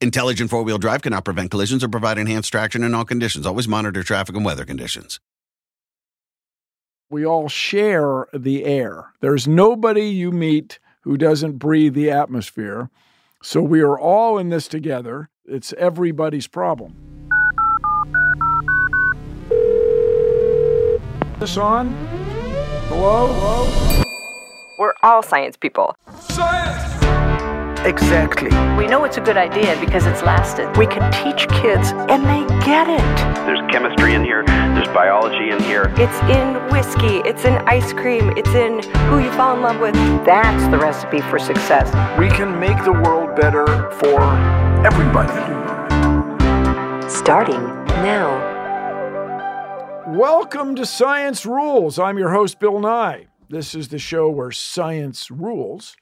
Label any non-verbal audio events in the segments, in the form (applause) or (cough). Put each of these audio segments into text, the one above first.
Intelligent four wheel drive cannot prevent collisions or provide enhanced traction in all conditions. Always monitor traffic and weather conditions. We all share the air. There's nobody you meet who doesn't breathe the atmosphere. So we are all in this together. It's everybody's problem. This on? Hello? Hello? We're all science people. Exactly. We know it's a good idea because it's lasted. We can teach kids and they get it. There's chemistry in here, there's biology in here. It's in whiskey, it's in ice cream, it's in who you fall in love with. That's the recipe for success. We can make the world better for everybody. Starting now. Welcome to Science Rules. I'm your host, Bill Nye. This is the show where science rules.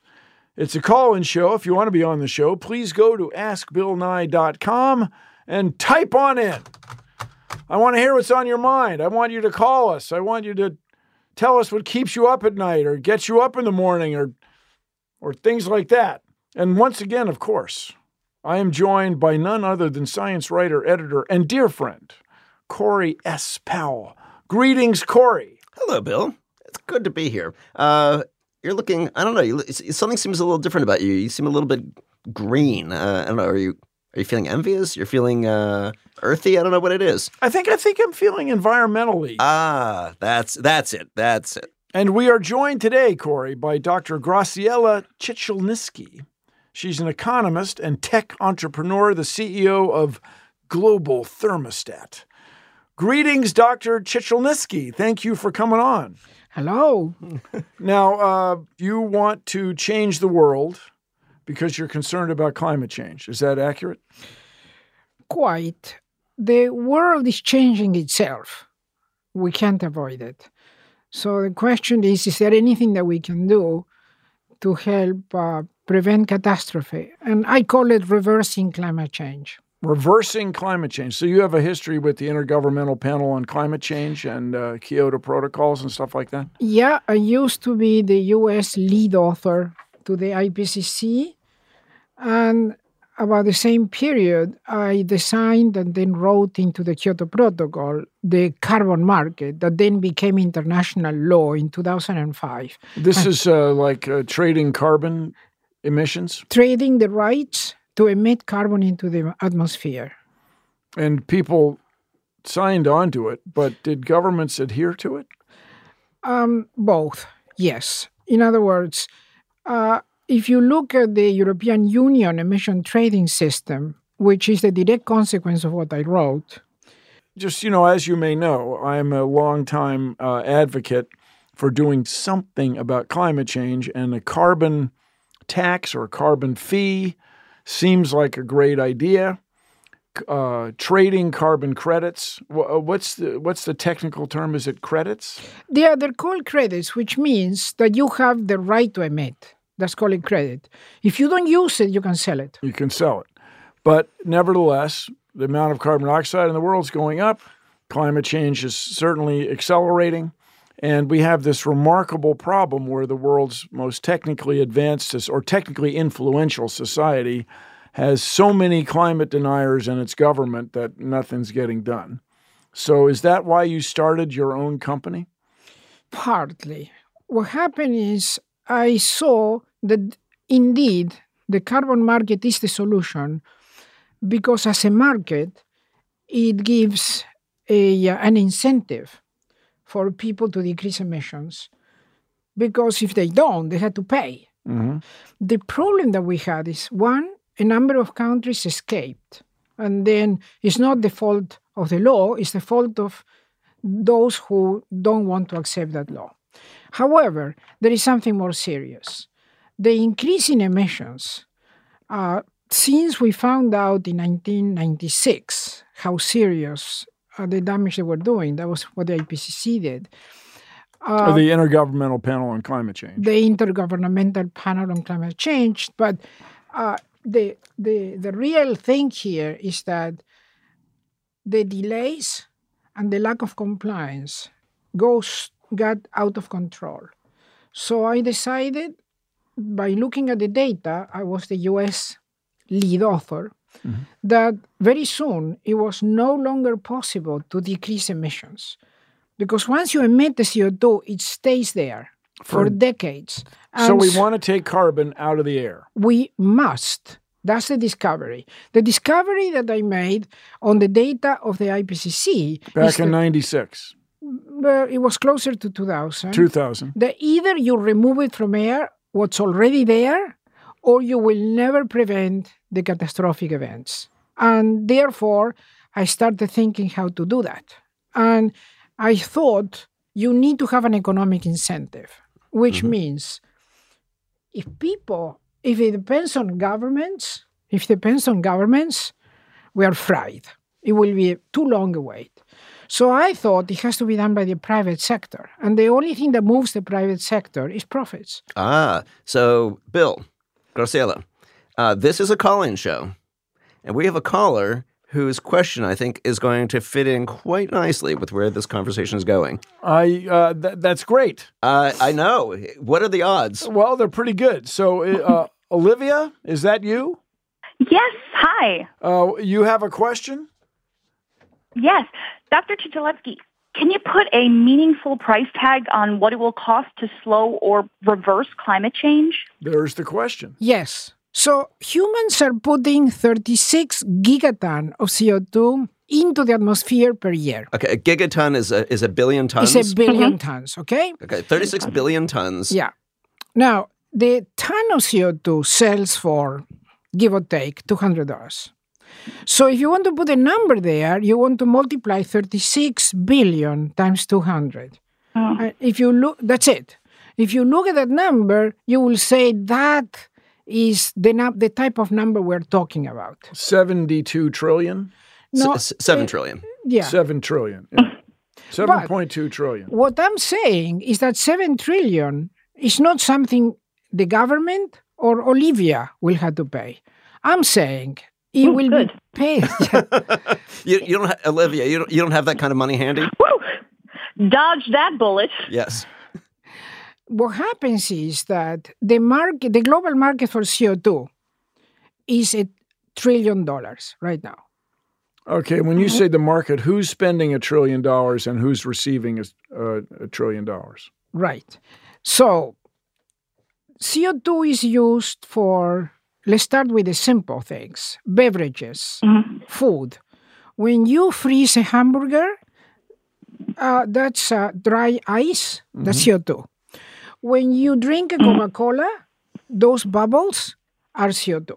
It's a call in show. If you want to be on the show, please go to askbillnye.com and type on in. I want to hear what's on your mind. I want you to call us. I want you to tell us what keeps you up at night or gets you up in the morning or or things like that. And once again, of course, I am joined by none other than science writer, editor, and dear friend, Corey S. Powell. Greetings, Corey. Hello, Bill. It's good to be here. Uh, you're looking. I don't know. You, something seems a little different about you. You seem a little bit green. Uh, I don't know. Are you are you feeling envious? You're feeling uh, earthy. I don't know what it is. I think I think I'm feeling environmentally. Ah, that's that's it. That's it. And we are joined today, Corey, by Dr. Graciela Chichilnisky. She's an economist and tech entrepreneur, the CEO of Global Thermostat. Greetings, Dr. Chichilnisky. Thank you for coming on. Hello. Now, uh, you want to change the world because you're concerned about climate change. Is that accurate? Quite. The world is changing itself. We can't avoid it. So the question is is there anything that we can do to help uh, prevent catastrophe? And I call it reversing climate change. Reversing climate change. So you have a history with the Intergovernmental Panel on Climate Change and uh, Kyoto protocols and stuff like that? Yeah, I used to be the US lead author to the IPCC. And about the same period, I designed and then wrote into the Kyoto Protocol the carbon market that then became international law in 2005. This And is uh, like uh, trading carbon emissions, trading the rights to emit carbon into the atmosphere. and people signed on to it, but did governments adhere to it? Um, both, yes. In other words, uh, if you look at the European Union emission trading system, which is the direct consequence of what I wrote, Just, you know, as you may know, I'm a longtime uh, advocate for doing something about climate change, and a carbon tax or carbon fee seems like a great idea. Uh, trading carbon credits. uh, What's the what's the technical term? Is it credits? are they're called credits, which means that you have the right to emit. That's called a credit. If you don't use it, you can sell it. You can sell it, but nevertheless, the amount of carbon dioxide in the world is going up. Climate change is certainly accelerating. And we have this remarkable problem where the world's most technically advanced or technically influential society has so many climate deniers in its government that nothing's getting done. So, is that why you started your own company? Partly. What happened is I saw that indeed the carbon market is the solution because as a market, it gives a, an incentive for people to decrease emissions because if they don't, they had to pay. The problem that we had is one, a number of countries escaped. And then it's not the fault of the law, it's the fault of those who don't want to accept that law. However, there is something more serious. The increase in emissions, uh, since we found out in 1996 how serious uh, the damage they were doing, that was what the IPCC did. Or the Intergovernmental Panel on Climate Change. the Intergovernmental Panel on Climate Change. But uh, the, the, the real thing here is that the delays and the lack of compliance goes, got out of control. So I decided, by looking at the data, I was the US lead author, Mm-hmm. that very soon it was no longer possible to decrease emissions. Because once you emit the CO2, it stays there for, For- decades. So we want to take carbon out of the air. we must. That's the discovery. The discovery that I made on the data of the IPCC Back in that- 96, well, it was closer to 2000. 2000. That either you remove it from air, what's already there, or you will never prevent the catastrophic events. And therefore, I started thinking how to do that. And I thought you need to have an economic incentive, which means if people, if it depends on governments, if it depends on governments, we are fried. It will be too long a wait. So I thought it has to be done by the private sector. And the only thing that moves the private sector is profits. Ah, so Bill Graciela, uh, this is a call-in show, and we have a caller whose question I think is going to fit in quite nicely with where this conversation is going. I uh, th- that's great. Uh, I know. What are the odds? Well, they're pretty good. So, uh, (laughs) Olivia, is that you? Yes, hi. Uh, you have a question? Yes, Dr. Chichalevsky, can you put a meaningful price tag on what it will cost to slow or reverse climate change? There's the question. Yes. So humans are putting 36 gigaton of CO2 into the atmosphere per year. Okay, a gigaton is a is a billion tons. It's a 1000000000 tons, okay? okay, thirty-six billion tons. Yeah. Now, the ton of CO2 sells for, give or take, $200. So if you want to put a number there, you want to multiply 36 billion times 200. Uh, if you look, that's it. If you look at that number, you will say that is the, the type of number we're talking about. 72 trillion? No, S- seven eh, trillion. yeah. 7 trillion. Yeah. 7.2 trillion. What I'm saying is that 7 trillion is not something the government or Olivia will have to pay. I'm saying it will good. be paid. (laughs) You, you don't, ha- Olivia. You don't, you don't have that kind of money handy. Woo! Dodge that bullet. Yes. What happens is that the market, the global market for CO2 is a trillion dollars right now. Okay, when you say the market, who's spending a trillion dollars and who's receiving a, uh, a trillion dollars? Right. So CO2 is used for, let's start with the simple things beverages, food. When you freeze a hamburger, uh, that's uh, dry ice, that's CO2. When you drink a mm. Coca Cola, those bubbles are CO2.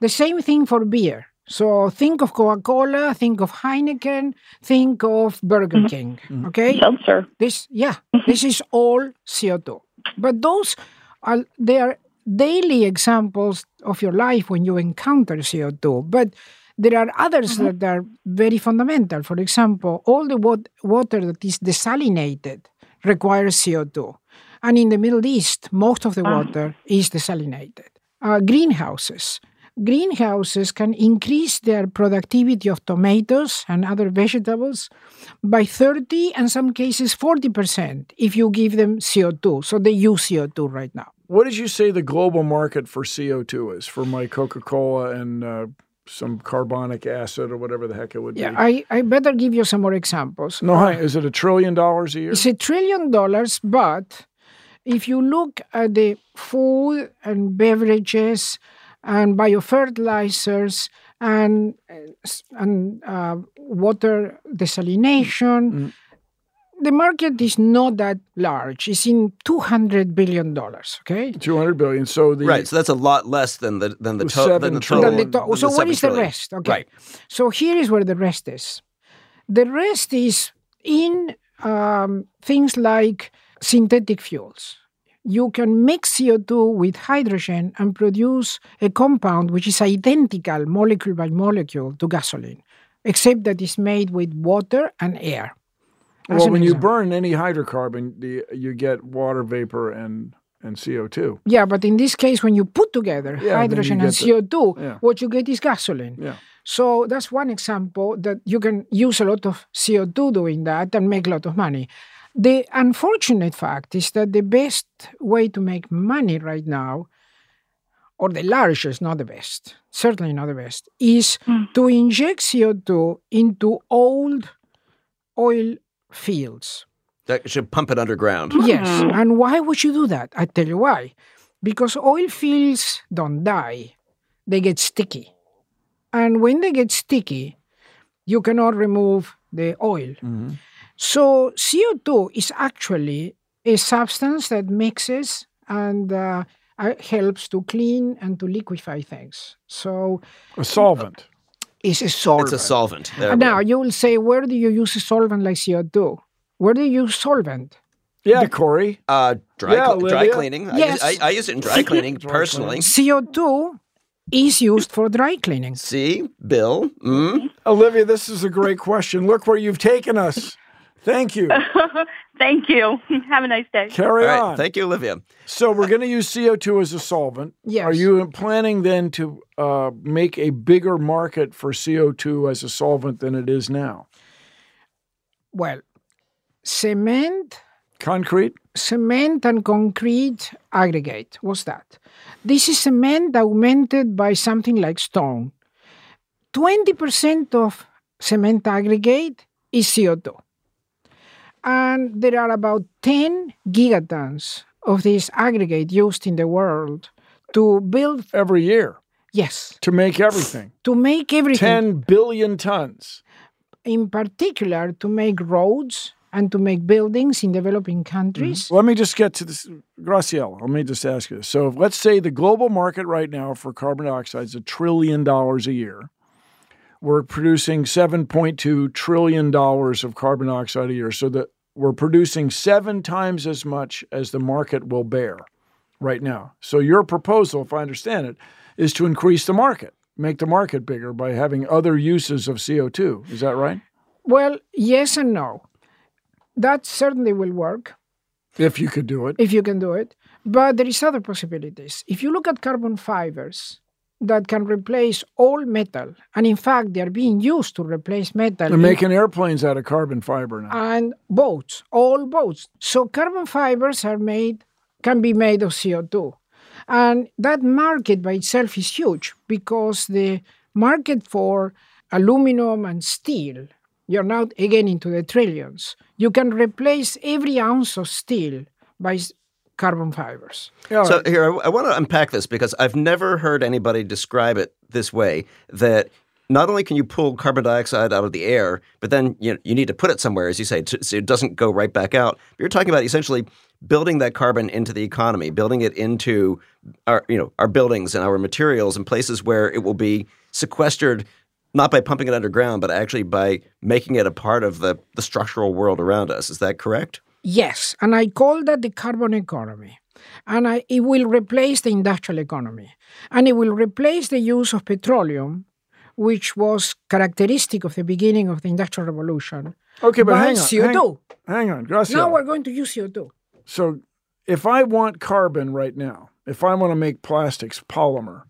The same thing for beer. So think of Coca Cola, think of Heineken, think of Burger mm-hmm. King. Mm. Okay? Seltzer. This, yeah, mm-hmm. this is all CO2. But those are they are daily examples of your life when you encounter CO2. But there are others mm-hmm. that are very fundamental. For example, all the wat- water that is desalinated requires CO2. And in the Middle East, most of the water is desalinated. Uh, greenhouses. Greenhouses can increase their productivity of tomatoes and other vegetables by 30 and some cases 40% if you give them CO2. So they use CO2 right now. What did you say the global market for CO2 is for my Coca Cola and uh, some carbonic acid or whatever the heck it would Yeah, be? I, I better give you some more examples. no, hi, is it a trillion dollars a year? It's a trillion dollars, but if you look at the food and beverages and biofertilizers and and uh, water desalination, the market is not that large. It's in two hundred billion dollars. Okay. 200 billion. So the Right, so that's a lot less than the than the, The to- than the total. Than the to- than so the what seven the rest? Okay. Right. So here is where the rest is. The rest is in um, things like synthetic fuels. You can mix CO2 with hydrogen and produce a compound which is identical molecule by molecule to gasoline, except that it's made with water and air. As well, when you burn any hydrocarbon, the, you get water vapor and and CO2. Yeah, but in this case, when you put together you hydrogen and the- CO2, yeah. what you get is gasoline. Yeah. So that's one example that you can use a lot of CO2 doing that and make a lot of money. The unfortunate fact is that the best way to make money right now, or the largest, not the best, certainly not the best, is hmm. to inject CO2 into old oil fields. That should pump it underground. Hmm. Yes. And why would you do that? I tell you why. Because oil fields don't die, they get sticky. And when they get sticky, you cannot remove the oil. Mm-hmm. So CO2 is actually a substance that mixes and uh, uh, helps to clean and to liquefy things. So A solvent. it's a solvent. It's a solvent. There now you will say, where do you use a solvent like CO2? Where do you use solvent? Yeah, Corey. Uh, dry, Yeah, cl- dry cleaning. Yes. I, use, I, I use it in dry cleaning (laughs) personally. CO2 is used for dry cleaning. See, Bill. Mm? Olivia, this is a great question. Look where you've taken us. Thank you. (laughs) Thank you. (laughs) Have a nice day. Carry All right. on. Thank you, Olivia. so we're going to use CO2 as a solvent. Yes. Are you planning then to uh, make a bigger market for CO2 as a solvent than it is now? Well, cement, Concrete? cement and concrete aggregate. What's that? This is cement augmented by something like stone. 20% of cement aggregate is CO2. And there are about 10 gigatons of this aggregate used in the world to build, Every year yes, to make everything. to make everything. 10 billion tons. in particular to make roads and to make buildings in developing countries. Mm-hmm. Let me just get to this. Graciela, let me just ask you this. So, if, let's say the global market right now for carbon dioxide is a trillion dollars a year. We're producing $7.2 trillion of carbon dioxide a year. So that we're producing seven times as much as the market will bear right now. So, your proposal, if I understand it, is to increase the market, make the market bigger by having other uses of CO2. Is that right? Well, yes and no. That certainly will work If you could do it. if you can do it. But there is other possibilities. If you look at carbon fibers that can replace all metal, and in fact they are being used to replace metal They're making airplanes out of carbon fiber now. and boats, all boats. So carbon fibers are made can be made of CO2. And that market by itself is huge because the market for aluminum and steel, you're now again into the trillions. You can replace every ounce of steel by carbon fibers. Yeah, So here, I, I want to unpack this because I've never heard anybody describe it this way. That not only can you pull carbon dioxide out of the air, but then you you need to put it somewhere, as you say, to, so it doesn't go right back out. But you're talking about essentially building that carbon into the economy, building it into our you know our buildings and our materials and places where it will be sequestered. Not by pumping it underground, but actually by making it a part of the, the structural world around us. Is that correct? Yes, and I call that the carbon economy. And I, it will replace the industrial economy. And it will replace the use of petroleum, which was characteristic of the beginning of the Industrial Revolution. Okay, but hang on. CO2. Hang, hang on, Graciela. Now we're going to use CO2. So if I want carbon right now, if I want to make plastics polymer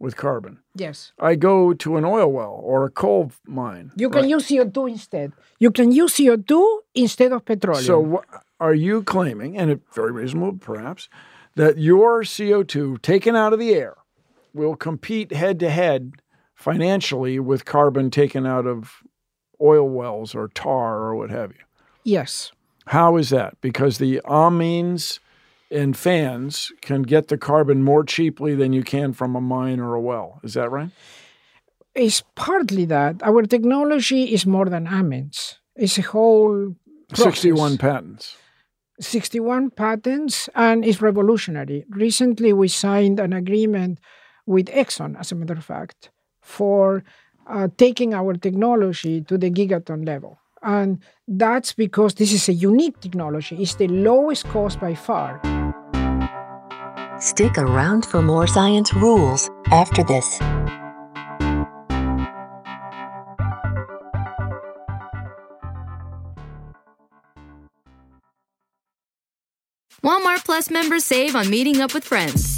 with carbon, Yes. I go to an oil well or a coal mine. You can use CO2 instead. You can use CO2 instead of petroleum. So are you claiming, and it's very reasonable perhaps, that your CO2 taken out of the air will compete head to head financially with carbon taken out of oil wells or tar or what have you? yes. How is that? Because the amines and fans can get the carbon more cheaply than you can from a mine or a well. Is that right? It's partly that. Our technology is more than amines. It's a whole process. 61 patents. 61 patents, and it's revolutionary. Recently, we signed an agreement with Exxon, as a matter of fact, for uh, taking our technology to the gigaton level. And that's because this is a unique technology. It's the lowest cost by far. Stick around for more science rules after this. Walmart Plus members save on meeting up with friends.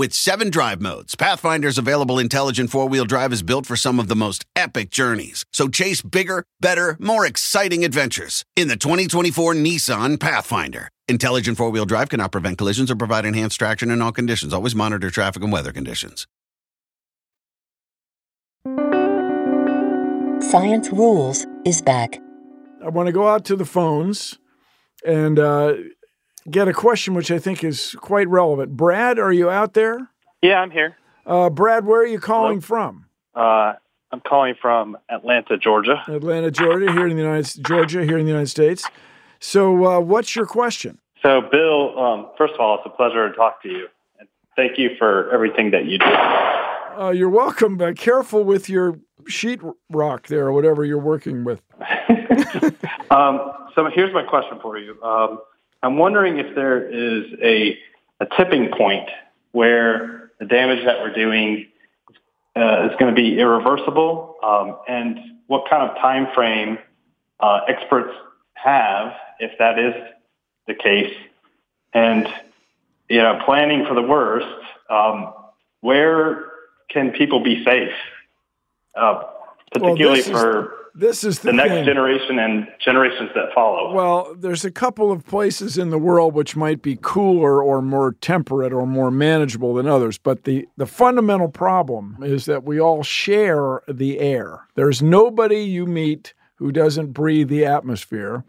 With seven drive modes, Pathfinder's available intelligent four wheel drive is built for some of the most epic journeys. So chase bigger, better, more exciting adventures in the 2024 Nissan Pathfinder. Intelligent four wheel drive cannot prevent collisions or provide enhanced traction in all conditions. Always monitor traffic and weather conditions. Science Rules is back. I want to go out to the phones and uh, get a question which I think is quite relevant. Brad, are you out there? Yeah, I'm here. Uh, Brad, where are you calling from? Uh, I'm calling from Atlanta, Georgia. Atlanta, Georgia, here in the United Georgia, here in the United States. So, uh, what's your question? So, Bill, um, first of all, it's a pleasure to talk to you, and thank you for everything that you do. Uh, you're welcome. But careful with your sheet rock there, or whatever you're working with. (laughs) um, so, here's my question for you. Um, I'm wondering if there is a, a tipping point where the damage that we're doing uh, is going to be irreversible, um, and what kind of time frame uh, experts have if that is the case, and you know, planning for the worst. Um, where can people be safe, uh, particularly well, for this is the, the next generation and generations that follow? Well, there's a couple of places in the world which might be cooler or more temperate or more manageable than others, but the the fundamental problem is that we all share the air. There's nobody you meet who doesn't breathe the atmosphere.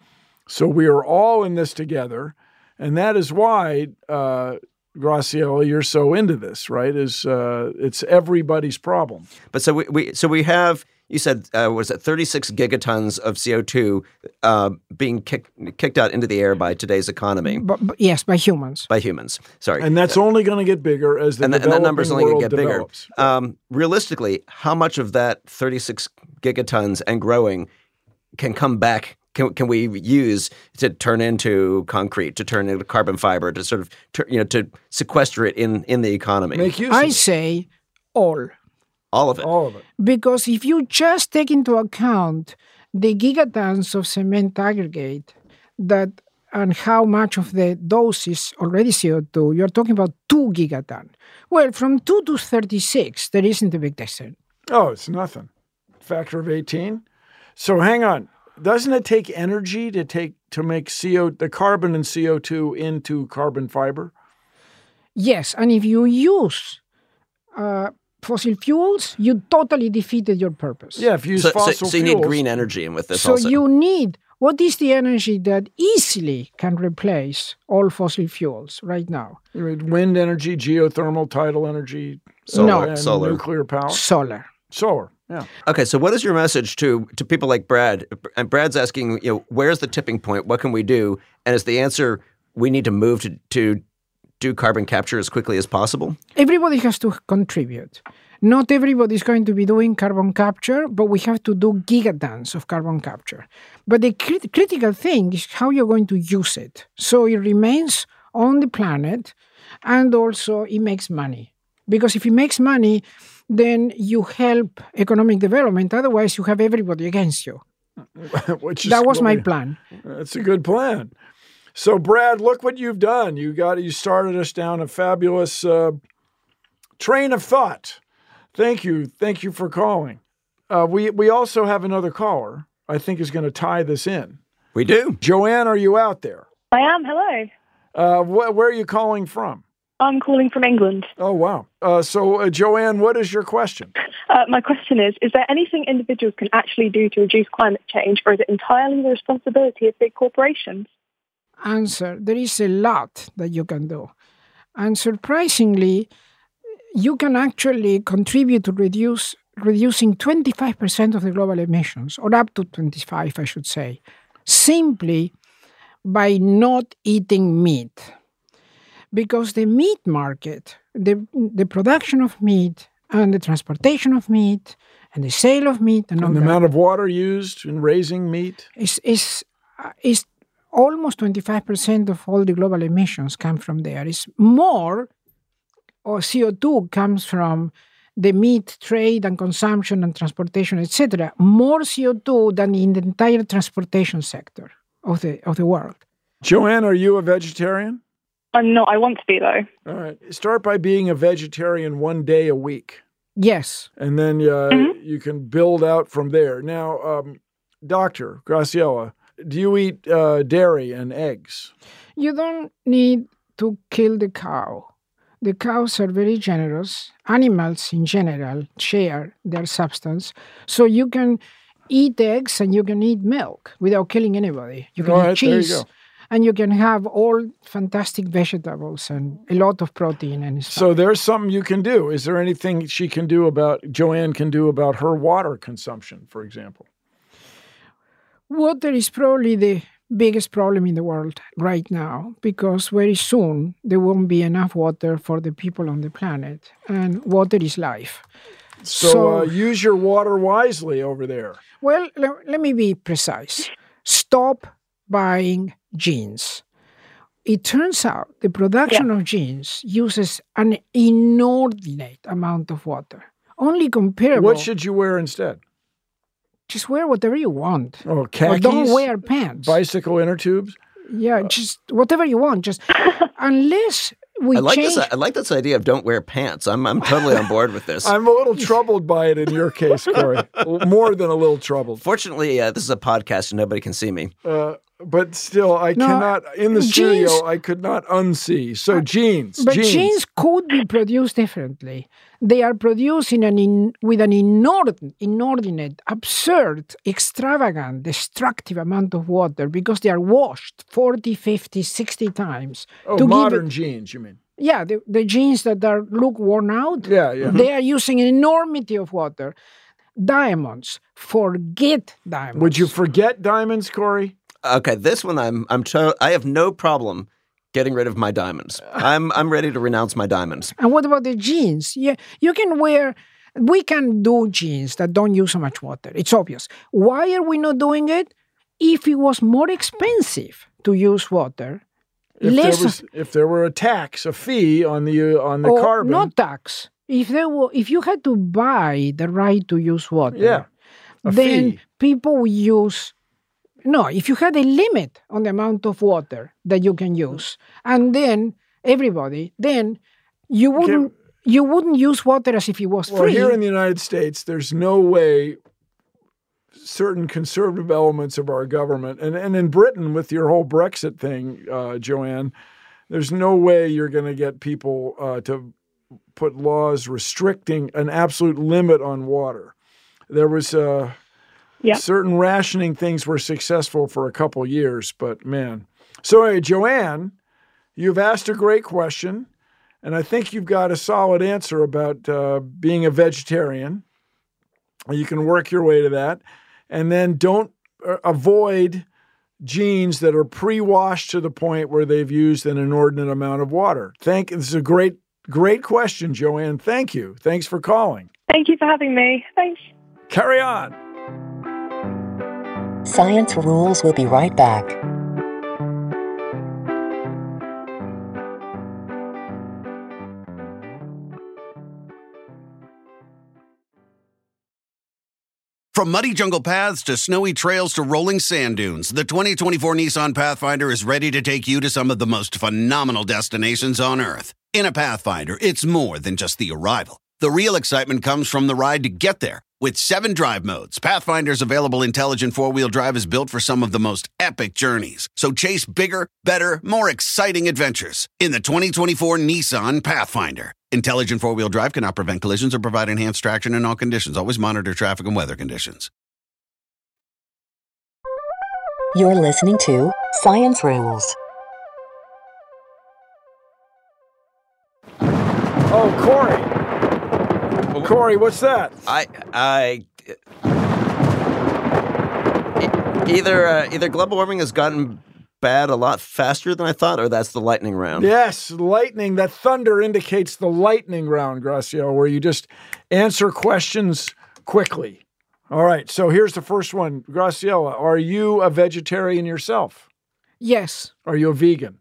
So we are all in this together, and that is why, uh, Graciela, you're so into this, right? Is uh, it's everybody's problem. But so we, we so we have you said uh, was it 36 gigatons of CO2 uh, being kicked kicked out into the air by today's economy? But, but yes, by humans. By humans. Sorry. And that's only going to get bigger as the and, the, and that number's only going to get develops. bigger. Um, realistically, how much of that 36 gigatons and growing can come back can, can we use to turn into concrete, to turn into carbon fiber, to sort of you know to sequester it in in the economy? Make use. I say all. All of it. All of it. Because if you just take into account the gigatons of cement aggregate that and how much of the dose is already CO2, you're talking about two gigaton. Well, from two to thirty-six, there isn't a big difference. Oh, it's nothing. Factor of eighteen. So hang on doesn't it take energy to take to make CO the carbon and CO2 into carbon fiber? Yes, and if you use uh, fossil fuels, you totally defeated your purpose. Yeah, if you use so, fossil so, so you fuels, need green energy in with this so also. you need what is the energy that easily can replace all fossil fuels right now? Wind energy, geothermal, tidal energy, solar, and solar. nuclear power, solar, solar. Yeah. Okay, so what is your message to to people like Brad? And Brad's asking, you know, where's the tipping point? What can we do? And is the answer we need to move to to do carbon capture as quickly as possible? Everybody has to contribute. Not everybody is going to be doing carbon capture, but we have to do gigatons of carbon capture. But the crit- critical thing is how you're going to use it. So it remains on the planet and also it makes money. Because if it makes money, then you help economic development. Otherwise, you have everybody against you. (laughs) Which that was my plan. That's a good plan. So, Brad, look what you've done. You got you started us down a fabulous uh, train of thought. Thank you, thank you for calling. Uh, we we also have another caller. I think is going to tie this in. We do. Joanne, are you out there? I am. Hello. Uh, wh- where are you calling from? I'm calling from England. Oh wow. Uh, so, uh, Joanne, what is your question? Uh, my question is Is there anything individuals can actually do to reduce climate change, or is it entirely the responsibility of big corporations? Answer There is a lot that you can do. And surprisingly, you can actually contribute to reduce reducing 25% of the global emissions, or up to 25, I should say, simply by not eating meat. Because the meat market, the, the production of meat and the transportation of meat and the sale of meat and, And the amount of water used in raising meat. is, is, uh, is almost 25% of all the global emissions come from there. It's more, or CO2 comes from the meat trade and consumption and transportation, etc. More CO2 than in the entire transportation sector of the, of the world. Joanne, are you a vegetarian? I'm not. I want to be, though. All right. Start by being a vegetarian one day a week. Yes. and then uh, you can build out from there. Now, um, Doctor Graciela, do you eat uh, dairy and eggs? You don't need to kill the cow. The cows are very generous. Animals in general share their substance. So you can eat eggs and you can eat milk without killing anybody. You can All eat right, there you cheese. And you can have all fantastic vegetables and a lot of protein and stuff. So there's something you can do. Is there anything she can do about Joanne can do about her water consumption, for example? Water is probably the biggest problem in the world right now because very soon there won't be enough water for the people on the planet. And water is life. So, uh, use your water wisely over there. Well, le- let me be precise. Stop buying jeans. It turns out the production of jeans uses an inordinate amount of water, only comparable. What should you wear instead? just wear whatever you want. Oh, Or khakis. don't wear pants. Bicycle inner tubes. Yeah, just whatever you want. Just (laughs) unless we I like change. this. I like this idea of don't wear pants. I'm I'm totally on board with this. (laughs) I'm a little troubled by it in your case, Corey. (laughs) More than a little troubled. Fortunately, uh, this is a podcast and nobody can see me. Uh, but still, I No, cannot in the jeans- studio. I could not unsee. So uh, jeans, But jeans. jeans could be produced differently. They are produced in an in, with an inordinate, inordinate, absurd, extravagant, destructive amount of water because they are washed 40, 50, 60 times. Oh, to give modern it- jeans, you mean? yeah, the, the jeans that are look worn out. Yeah, yeah. They are using an enormity of water. Diamonds, forget diamonds. Would you forget diamonds, Corey? Okay, this one I'm I'm to- I have no problem getting rid of my diamonds. I'm I'm ready to renounce my diamonds. And what about the jeans? Yeah, you can wear. We can do jeans that don't use so much water. It's obvious. Why are we not doing it? If it was more expensive to use water, If less there was, if there were a tax, a fee on the uh, on the or carbon, not tax. If there were, if you had to buy the right to use water, Yeah, a then fee. people would use. No, if you had a limit on the amount of water that you can use, and then everybody, then you wouldn't you wouldn't use water as if it was Well, free. here in the United States, there's no way certain conservative elements of our government, and, and in Britain with your whole Brexit thing, uh, Joanne, there's no way you're going to get people uh, to put laws restricting an absolute limit on water. There was uh, Yeah. certain rationing things were successful for a couple years, but man. So, Joanne, you've asked a great question. And I think you've got a solid answer about uh, being a vegetarian. You can work your way to that. And then don't uh, avoid jeans that are pre-washed to the point where they've used an inordinate amount of water. Thank this is a great great question, Joanne. Thank you. Thanks for calling. Thank you for having me. Thanks. Carry on. Science Rules will be right back. From muddy jungle paths to snowy trails to rolling sand dunes, the 2024 Nissan Pathfinder is ready to take you to some of the most phenomenal destinations on Earth. In a Pathfinder, it's more than just the arrival. The real excitement comes from the ride to get there. With seven drive modes, Pathfinder's available intelligent four wheel drive is built for some of the most epic journeys. So chase bigger, better, more exciting adventures in the 2024 Nissan Pathfinder. Intelligent four wheel drive cannot prevent collisions or provide enhanced traction in all conditions. Always monitor traffic and weather conditions. You're listening to Science Rules. Oh, Corey. Corey, what's that? I, I. either uh, either global warming has gotten bad a lot faster than I thought, or that's the lightning round. Yes, lightning. That thunder indicates the lightning round, Graciela, where you just answer questions quickly. All right, so here's the first one. Graciela, are you a vegetarian yourself? Yes. Are you a vegan?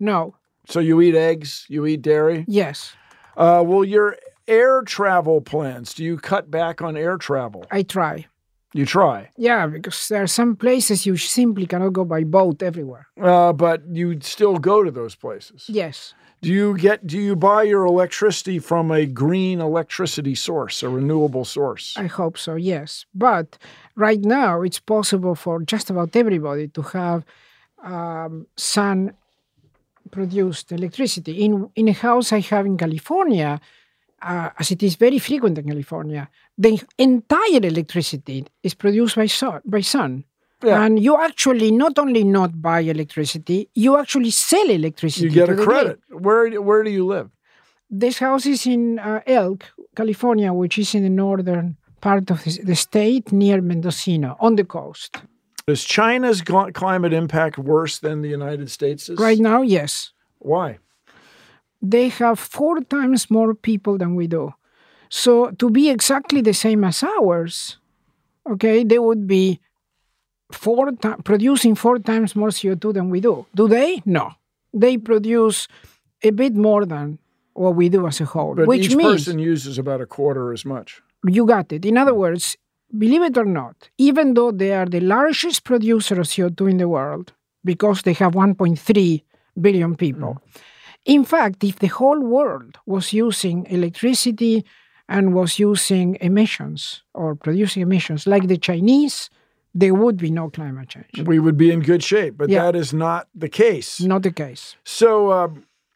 No. So you eat eggs, you eat dairy? Yes. Uh, well, your air travel plans, do you cut back on air travel? I try. You try. Yeah, because there are some places you simply cannot go by boat everywhere. Uh, but you still go to those places. Yes. Do you get do you buy your electricity from a green electricity source, a renewable source? I hope so, yes. But right now, it's possible for just about everybody to have um, sun produced electricity. In, in a house I have in California, uh, as it is very frequent in California, the entire electricity is produced by sun. By sun. Yeah. And you actually not only not buy electricity, you actually sell electricity. You get a credit. grid. Where where do you live? This house is in uh, Elk, California, which is in the northern part of the, the state near Mendocino, on the coast. Is China's climate impact worse than the United States is? Right now, yes. Why? They have four times more people than we do. So to be exactly the same as ours, okay, they would be four producing four times more CO2 than we do. Do they? No. They produce a bit more than what we do as a whole, But which each means person uses about a quarter as much. you got it. In other words, believe it or not, even though they are the largest producer of CO2 in the world, because they have 1.3 billion people, mm. In fact, if the whole world was using electricity and was using emissions or producing emissions like the Chinese, there would be no climate change. We would be in good shape, but Yeah. that is not the case. Not the case. So, uh,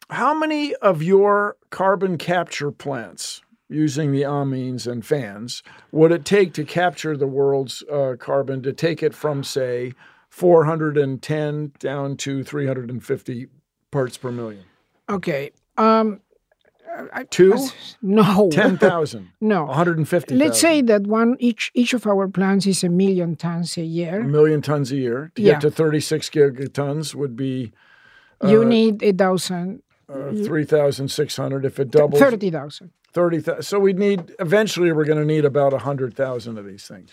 how many of your carbon capture plants using the amines and fans would it take to capture the world's uh, carbon to take it from, say, 410 down to 350 parts per million? Okay. Um, I- Two? No. (laughs) 10,000? no. 150,000? Let's say that one each each of our plants is a million tons a year. A million tons a year. To Yeah. get to 36 gigatons would be you uh, need a thousand, uh, 3,600. If it doubles, thirty thousand. 30,000. So we'd need, eventually, we're going to need about 100,000 of these things.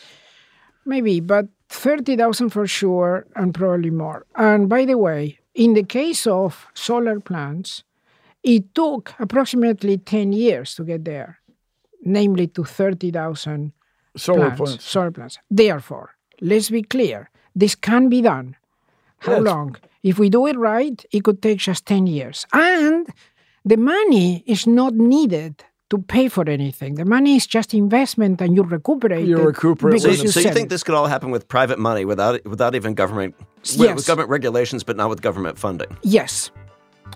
Maybe, but 30,000 for sure, and probably more. And by the way, in the case of solar plants, it took approximately 10 years to get there, namely to 30,000 Solar plants, plants. Solar plants. Therefore, let's be clear this can be done. How Yes. long? If we do it right, it could take just 10 years. And the money is not needed to pay for anything. The money is just investment and you recuperate You recuperate So, you, you so you think it. this could all happen with private money without without even government with, Yes. with government regulations, but not with government funding? Yes.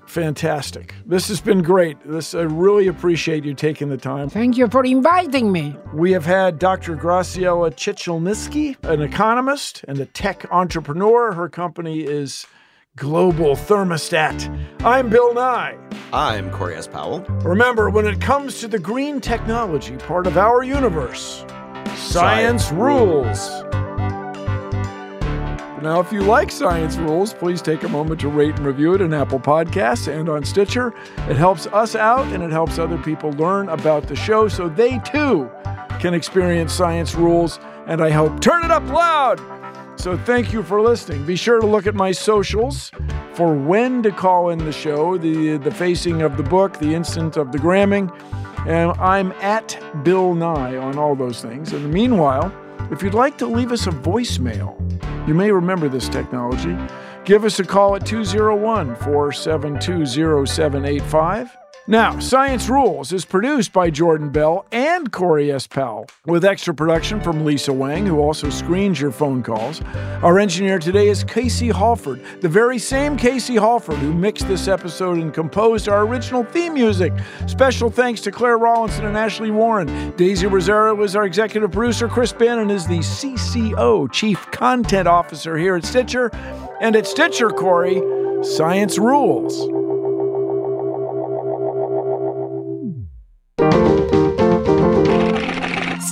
Fantastic. This has been great. This I really appreciate you taking the time. Thank you for inviting me. We have had Dr. Graciela Chichilnisky, an economist and a tech entrepreneur. Her company is Global Thermostat. I'm Bill Nye. I'm Corey S. Powell. Remember, when it comes to the green technology part of our universe, science, rules. Now, if you like Science Rules, please take a moment to rate and review it in Apple Podcasts and on Stitcher. It helps us out and it helps other people learn about the show so they too can experience Science Rules and I hope turn it up loud. So thank you for listening. Be sure to look at my socials for when to call in the show, the the facing of the book, the instant of the gramming. And I'm at Bill Nye on all those things. And meanwhile, if you'd like to leave us a voicemail, you may remember this technology. Give us a call at 201 472 0785. Now, Science Rules is produced by Jordan Bell and Corey S. Powell, with extra production from Lisa Wang, who also screens your phone calls. Our engineer today is Casey Holford, the very same Casey Holford who mixed this episode and composed our original theme music. Special thanks to Claire Rawlinson and Ashley Warren. Daisy Rosario was our executive producer. Chris Bannon is the CCO, Chief Content Officer here at Stitcher. And at Stitcher, Corey, Science Rules.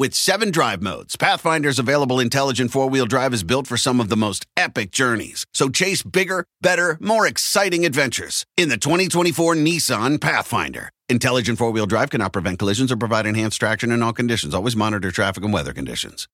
With seven drive modes, Pathfinder's available intelligent four wheel drive is built for some of the most epic journeys. So chase bigger, better, more exciting adventures in the 2024 Nissan Pathfinder. Intelligent four wheel drive cannot prevent collisions or provide enhanced traction in all conditions. Always monitor traffic and weather conditions.